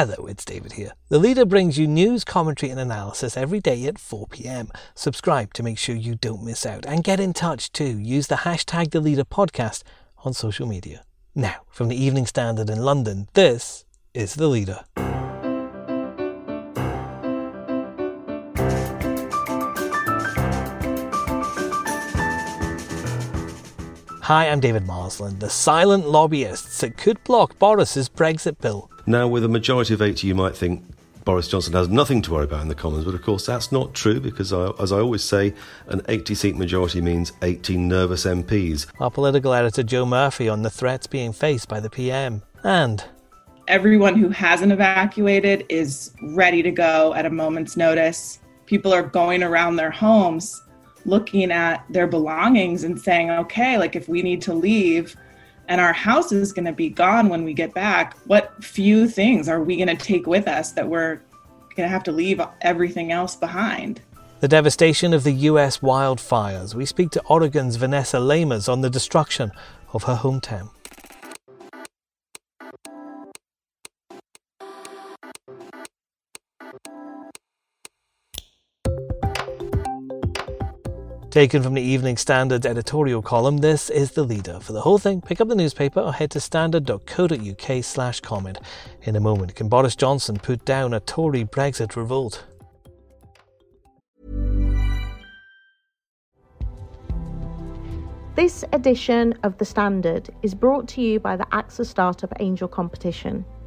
Hello, it's David here. The Leader brings you news, commentary, and analysis every day at 4 pm. Subscribe to make sure you don't miss out and get in touch too. Use the hashtag The Leader Podcast on social media. Now, from the Evening Standard in London, this is The Leader. Hi, I'm David Marsland, the silent lobbyists that could block Boris's Brexit bill. Now, with a majority of 80, you might think Boris Johnson has nothing to worry about in the Commons, but of course that's not true because, I, as I always say, an 80 seat majority means 18 nervous MPs. Our political editor Joe Murphy on the threats being faced by the PM. And everyone who hasn't evacuated is ready to go at a moment's notice. People are going around their homes looking at their belongings and saying, okay, like if we need to leave and our house is going to be gone when we get back, what few things are we going to take with us that we're going to have to leave everything else behind? The devastation of the US wildfires. We speak to Oregon's Vanessa Lamers on the destruction of her hometown. Taken from the Evening Standard's editorial column, this is the leader. For the whole thing, pick up the newspaper or head to standard.co.uk slash comment. In a moment, can Boris Johnson put down a Tory Brexit revolt? This edition of The Standard is brought to you by the AXA Startup Angel Competition.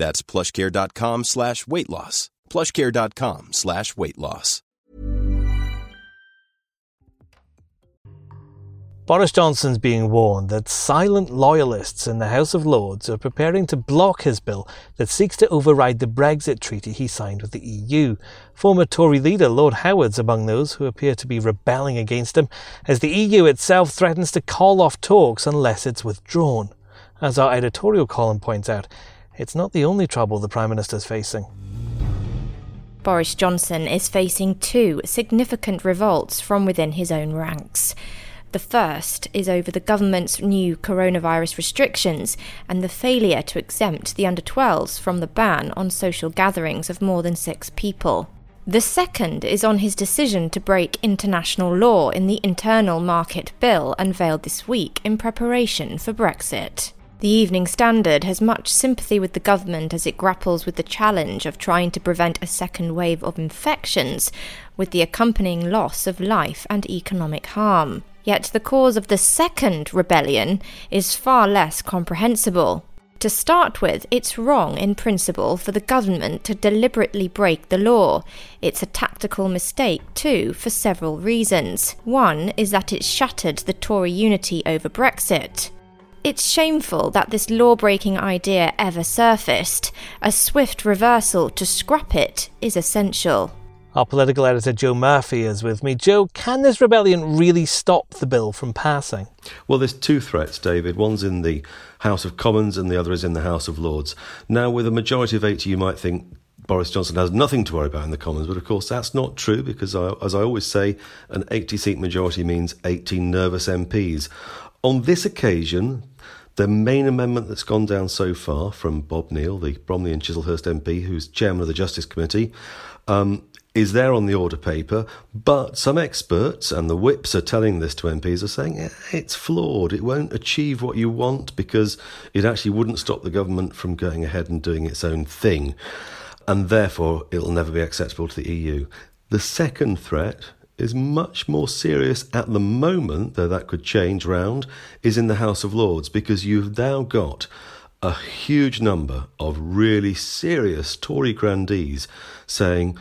That's plushcare.com slash weight loss. Plushcare.com slash weight loss. Boris Johnson's being warned that silent loyalists in the House of Lords are preparing to block his bill that seeks to override the Brexit treaty he signed with the EU. Former Tory leader Lord Howard's among those who appear to be rebelling against him, as the EU itself threatens to call off talks unless it's withdrawn. As our editorial column points out, it's not the only trouble the Prime Minister is facing. Boris Johnson is facing two significant revolts from within his own ranks. The first is over the government's new coronavirus restrictions and the failure to exempt the under 12s from the ban on social gatherings of more than six people. The second is on his decision to break international law in the Internal Market Bill unveiled this week in preparation for Brexit. The Evening Standard has much sympathy with the government as it grapples with the challenge of trying to prevent a second wave of infections, with the accompanying loss of life and economic harm. Yet the cause of the second rebellion is far less comprehensible. To start with, it's wrong in principle for the government to deliberately break the law. It's a tactical mistake, too, for several reasons. One is that it shattered the Tory unity over Brexit. It's shameful that this law breaking idea ever surfaced. A swift reversal to scrap it is essential. Our political editor Joe Murphy is with me. Joe, can this rebellion really stop the bill from passing? Well, there's two threats, David. One's in the House of Commons and the other is in the House of Lords. Now, with a majority of 80, you might think Boris Johnson has nothing to worry about in the Commons, but of course that's not true because, I, as I always say, an 80 seat majority means 18 nervous MPs. On this occasion, the main amendment that's gone down so far from Bob Neill, the Bromley and Chislehurst MP, who's chairman of the Justice Committee, um, is there on the order paper, but some experts and the whips are telling this to MPs are saying eh, it's flawed. It won't achieve what you want because it actually wouldn't stop the government from going ahead and doing its own thing. and therefore it'll never be acceptable to the EU. The second threat is much more serious at the moment, though that could change round, is in the House of Lords because you've now got a huge number of really serious Tory grandees saying,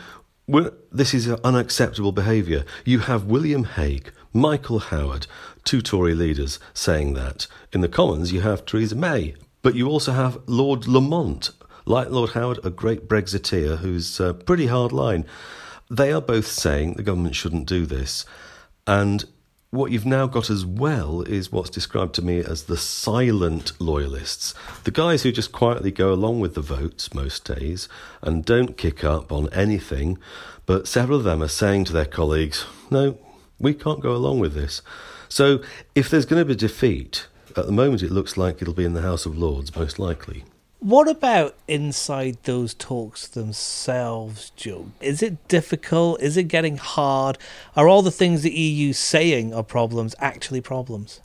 well, this is unacceptable behaviour. You have William Hague, Michael Howard, two Tory leaders saying that. In the Commons, you have Theresa May, but you also have Lord Lamont, like Lord Howard, a great Brexiteer who's a pretty hard line. They are both saying the government shouldn't do this. And what you've now got as well is what's described to me as the silent loyalists. The guys who just quietly go along with the votes most days and don't kick up on anything. But several of them are saying to their colleagues, no, we can't go along with this. So if there's going to be defeat, at the moment it looks like it'll be in the House of Lords, most likely. What about inside those talks themselves, Joe? Is it difficult? Is it getting hard? Are all the things the EU saying are problems actually problems?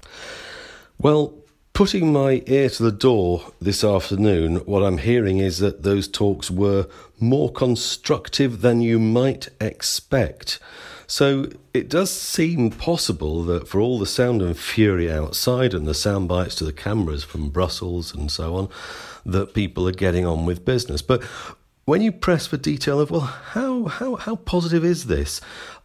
Well, putting my ear to the door this afternoon, what I'm hearing is that those talks were more constructive than you might expect. So it does seem possible that for all the sound and fury outside and the sound bites to the cameras from Brussels and so on, that people are getting on with business. But when you press for detail of, well, how, how, how positive is this?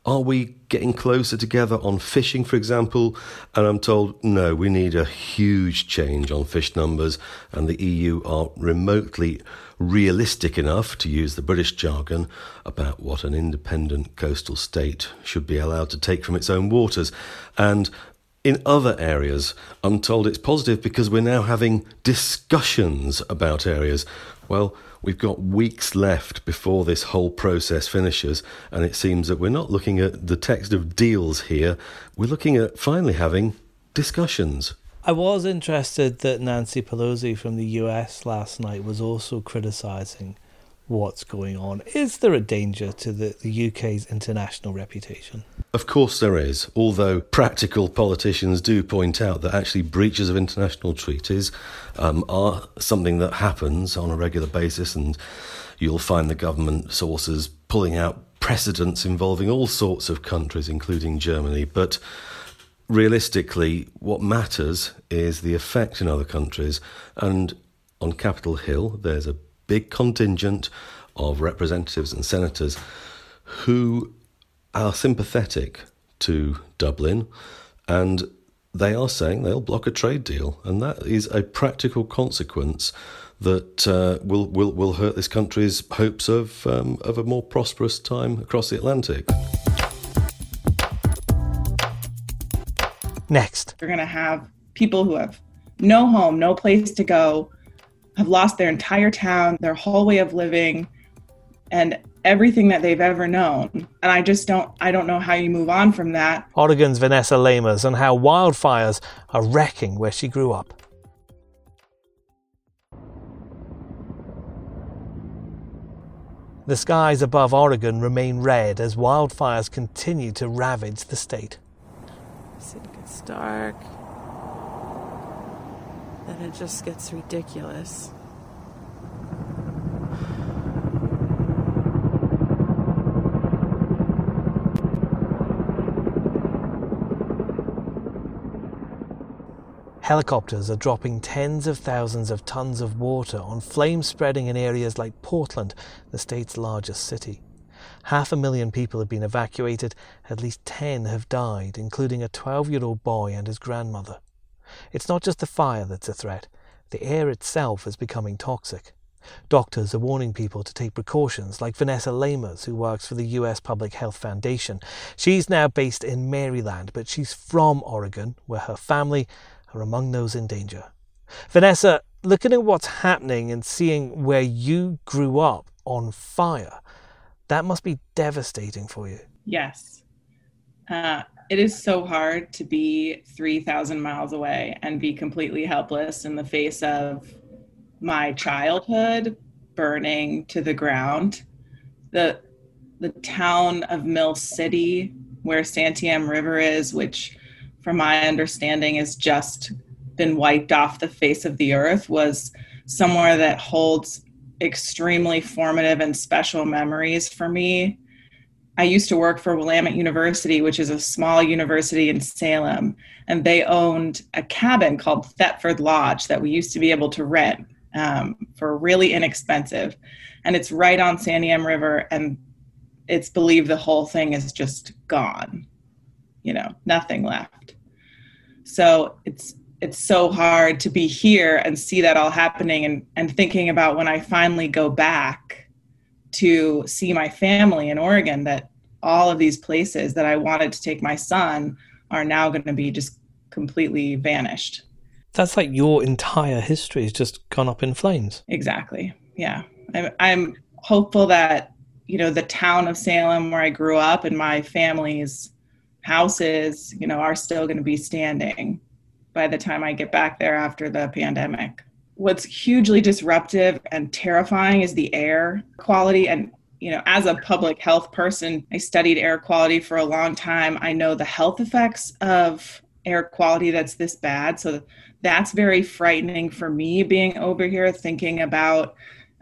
Are we getting closer together on fishing, for example? And I'm told, no, we need a huge change on fish numbers, and the EU are remotely realistic enough, to use the British jargon, about what an independent coastal state should be allowed to take from its own waters. And in other areas, I'm told it's positive because we're now having discussions about areas. Well, we've got weeks left before this whole process finishes, and it seems that we're not looking at the text of deals here. We're looking at finally having discussions. I was interested that Nancy Pelosi from the US last night was also criticising what's going on. Is there a danger to the, the UK's international reputation? Of course, there is, although practical politicians do point out that actually breaches of international treaties um, are something that happens on a regular basis, and you'll find the government sources pulling out precedents involving all sorts of countries, including Germany. But realistically, what matters is the effect in other countries, and on Capitol Hill, there's a big contingent of representatives and senators who are sympathetic to Dublin and they are saying they'll block a trade deal. And that is a practical consequence that uh, will, will, will hurt this country's hopes of, um, of a more prosperous time across the Atlantic. Next. You're going to have people who have no home, no place to go, have lost their entire town, their whole way of living, and everything that they've ever known. And I just don't I don't know how you move on from that. Oregon's Vanessa Lamers and how wildfires are wrecking where she grew up. The skies above Oregon remain red as wildfires continue to ravage the state. It gets dark then it just gets ridiculous. Helicopters are dropping tens of thousands of tons of water on flames spreading in areas like Portland, the state's largest city. Half a million people have been evacuated, at least 10 have died, including a 12 year old boy and his grandmother. It's not just the fire that's a threat, the air itself is becoming toxic. Doctors are warning people to take precautions, like Vanessa Lamers, who works for the US Public Health Foundation. She's now based in Maryland, but she's from Oregon, where her family are among those in danger. Vanessa, looking at what's happening and seeing where you grew up on fire, that must be devastating for you. Yes. Uh, it is so hard to be 3,000 miles away and be completely helpless in the face of my childhood burning to the ground. The, the town of Mill City, where Santiam River is, which, from my understanding, has just been wiped off the face of the earth, was somewhere that holds extremely formative and special memories for me. I used to work for Willamette University, which is a small university in Salem, and they owned a cabin called Thetford Lodge that we used to be able to rent um, for really inexpensive. And it's right on Santiam River, and it's believed the whole thing is just gone. You know, nothing left. So it's it's so hard to be here and see that all happening and, and thinking about when I finally go back to see my family in Oregon that all of these places that I wanted to take my son are now going to be just completely vanished. That's like your entire history has just gone up in flames. Exactly. Yeah. I'm, I'm hopeful that, you know, the town of Salem where I grew up and my family's houses, you know, are still going to be standing by the time I get back there after the pandemic. What's hugely disruptive and terrifying is the air quality. And, you know, as a public health person, I studied air quality for a long time. I know the health effects of air quality that's this bad. So that's very frightening for me being over here thinking about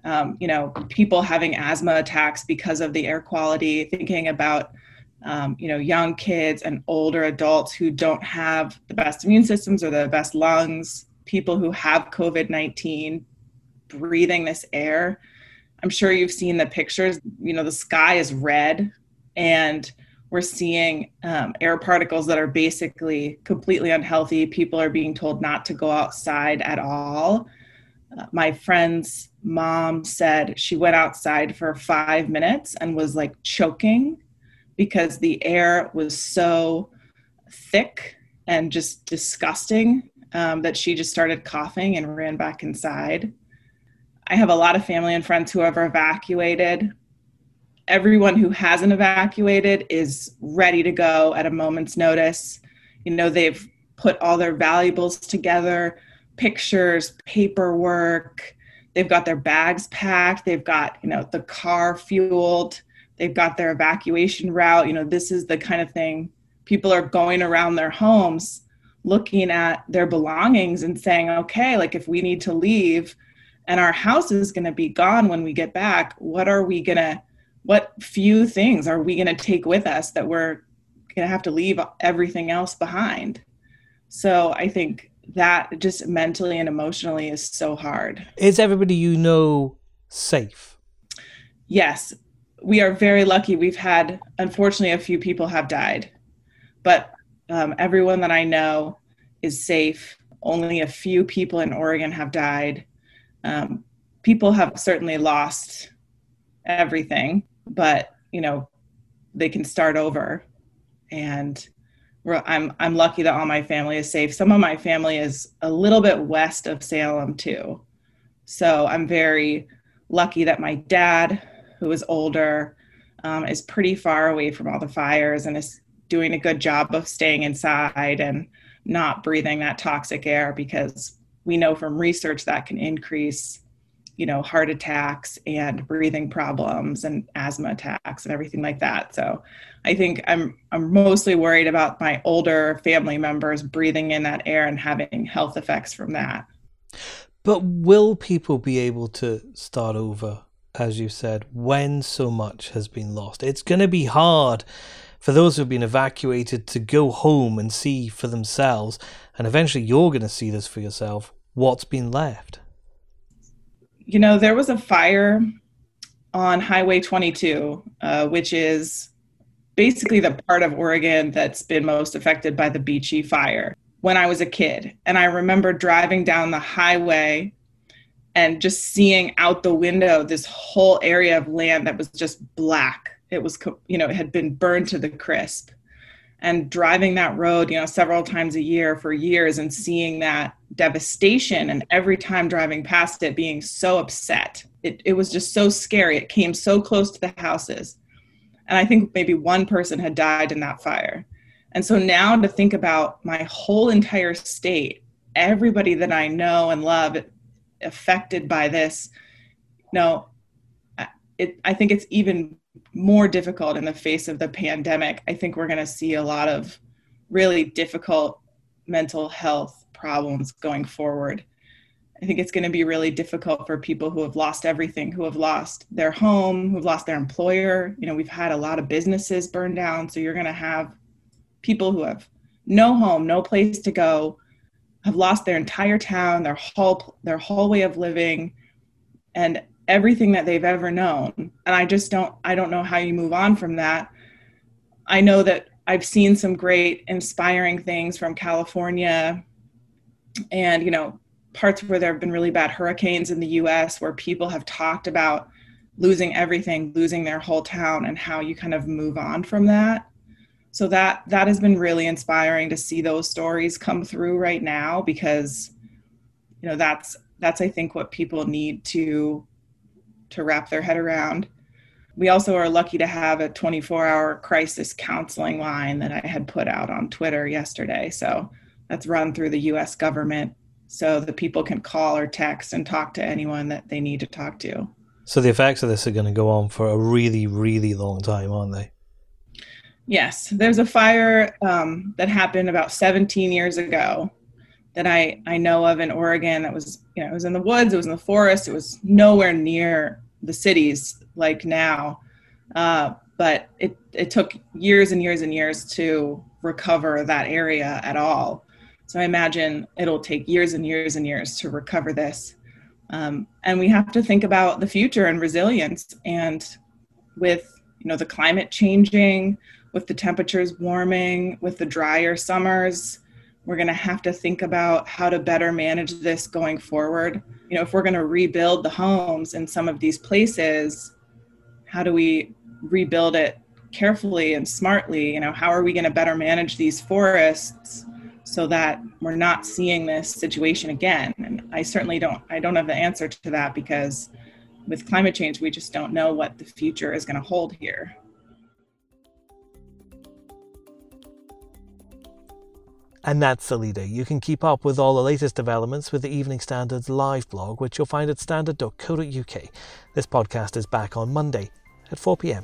um, you know people having asthma attacks because of the air quality thinking about um, you know young kids and older adults who don't have the best immune systems or the best lungs people who have covid-19 breathing this air i'm sure you've seen the pictures. You know the sky is red and we're seeing um, air particles that are basically completely unhealthy. People are being told not to go outside at all. Uh, my friend's mom said she went outside for five minutes and was like choking because the air was so thick and just disgusting um, that she just started coughing and ran back inside. I have a lot of family and friends who have evacuated. Everyone who hasn't evacuated is ready to go at a moment's notice. You know, they've put all their valuables together pictures, paperwork. They've got their bags packed. They've got, you know, the car fueled they've got their evacuation route you know this is the kind of thing people are going around their homes looking at their belongings and saying okay like if we need to leave and our house is going to be gone when we get back what are we going to what few things are we going to take with us that we're going to have to leave everything else behind? So i think that just mentally and emotionally is so hard. Is everybody you know safe? Yes we are very lucky. We've had, unfortunately, a few people have died, but um, everyone that I know is safe. Only a few people in Oregon have died. Um, people have certainly lost everything, but you know, they can start over. And I'm I'm lucky that all my family is safe. Some of my family is a little bit west of Salem too, so I'm very lucky that my dad who is older, um, is pretty far away from all the fires and is doing a good job of staying inside and not breathing that toxic air because we know from research that can increase you know heart attacks and breathing problems and asthma attacks and everything like that. So i think i'm i'm mostly worried about my older family members breathing in that air and having health effects from that. But will people be able to start over as you said, when so much has been lost. It's going to be hard for those who've been evacuated to go home and see for themselves, and eventually you're going to see this for yourself, what's been left. You know, there was a fire on Highway 22, uh, which is basically the part of Oregon that's been most affected by the Beachy fire when I was a kid. And I remember driving down the highway and just seeing out the window this whole area of land that was just black. It was you know it had been burned to the crisp. And driving that road you know several times a year for years and seeing that devastation and every time driving past it being so upset. It, it was just so scary. It came so close to the houses. And i think maybe one person had died in that fire. And so now to think about my whole entire state everybody that i know and love affected by this no it, i think it's even more difficult in the face of the pandemic i think we're going to see a lot of really difficult mental health problems going forward I think it's going to be really difficult for people who have lost everything, who have lost their home, who've lost their employer. You know, we've had a lot of businesses burned down. So you're going to have people who have no home, no place to go, have lost their entire town, their whole their whole way of living, and everything that they've ever known. And I just don't I don't know how you move on from that. I know that I've seen some great inspiring things from California and you know parts where there have been really bad hurricanes in the US where people have talked about losing everything, losing their whole town and how you kind of move on from that. So that that has been really inspiring to see those stories come through right now because you know that's that's I think what people need to to wrap their head around. We also are lucky to have a 24-hour crisis counseling line that I had put out on Twitter yesterday. So that's run through the US government so that people can call or text and talk to anyone that they need to talk to. So the effects of this are going to go on for a really, really long time, aren't they? Yes, there's a fire um, that happened about 17 years ago that I, I know of in Oregon that was, you know, it was in the woods, it was in the forest, it was nowhere near the cities like now. Uh, but it, it took years and years and years to recover that area at all. So I imagine it'll take years and years and years to recover this. Um, and we have to think about the future and resilience. And with you know the climate changing, with the temperatures warming, with the drier summers, we're going to have to think about how to better manage this going forward. You know, if we're going to rebuild the homes in some of these places, how do we rebuild it carefully and smartly? You know, how are we going to better manage these forests? so that we're not seeing this situation again and i certainly don't i don't have the answer to that because with climate change we just don't know what the future is going to hold here And that's the leader. You can keep up with all the latest developments with the Evening Standard's live blog, which you'll find at standard.co.uk. This podcast is back on Monday at 4 pm.